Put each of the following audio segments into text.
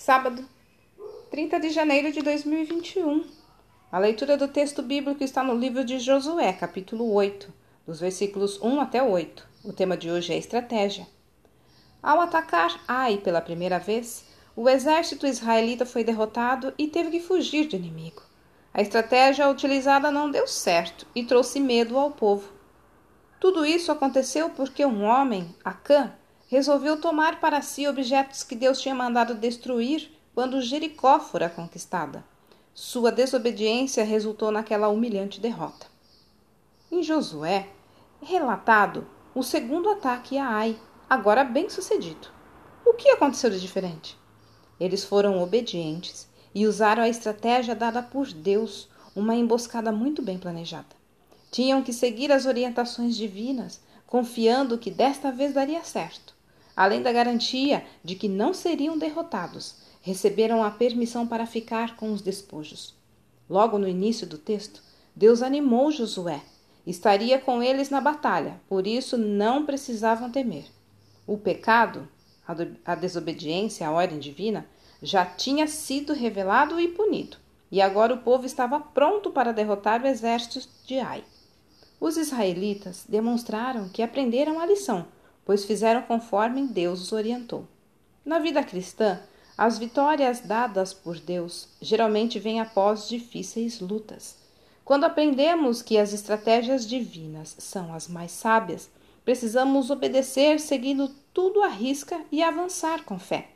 Sábado, 30 de janeiro de 2021. A leitura do texto bíblico está no livro de Josué, capítulo 8, dos versículos 1 até 8. O tema de hoje é estratégia. Ao atacar Ai pela primeira vez, o exército israelita foi derrotado e teve que fugir do inimigo. A estratégia utilizada não deu certo e trouxe medo ao povo. Tudo isso aconteceu porque um homem, Acã, resolveu tomar para si objetos que Deus tinha mandado destruir quando Jericó fora conquistada. Sua desobediência resultou naquela humilhante derrota. Em Josué, é relatado o segundo ataque a Ai, agora bem sucedido. O que aconteceu de diferente? Eles foram obedientes e usaram a estratégia dada por Deus, uma emboscada muito bem planejada. Tinham que seguir as orientações divinas, confiando que desta vez daria certo além da garantia de que não seriam derrotados, receberam a permissão para ficar com os despojos. Logo no início do texto, Deus animou Josué. Estaria com eles na batalha, por isso não precisavam temer. O pecado, a desobediência à ordem divina, já tinha sido revelado e punido, e agora o povo estava pronto para derrotar o exército de Ai. Os israelitas demonstraram que aprenderam a lição pois fizeram conforme Deus os orientou. Na vida cristã, as vitórias dadas por Deus geralmente vêm após difíceis lutas. Quando aprendemos que as estratégias divinas são as mais sábias, precisamos obedecer seguindo tudo à risca e avançar com fé.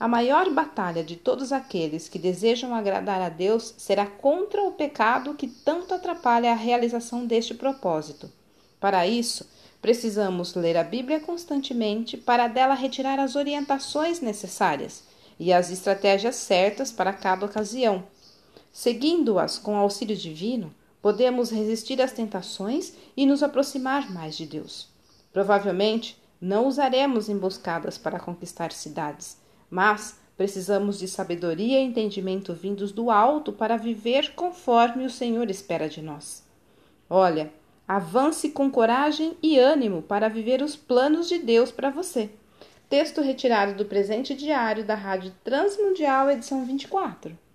A maior batalha de todos aqueles que desejam agradar a Deus será contra o pecado que tanto atrapalha a realização deste propósito. Para isso, Precisamos ler a Bíblia constantemente para dela retirar as orientações necessárias e as estratégias certas para cada ocasião. Seguindo-as com auxílio divino, podemos resistir às tentações e nos aproximar mais de Deus. Provavelmente não usaremos emboscadas para conquistar cidades, mas precisamos de sabedoria e entendimento vindos do alto para viver conforme o Senhor espera de nós. Olha, Avance com coragem e ânimo para viver os planos de Deus para você. Texto retirado do presente diário da Rádio Transmundial, edição 24.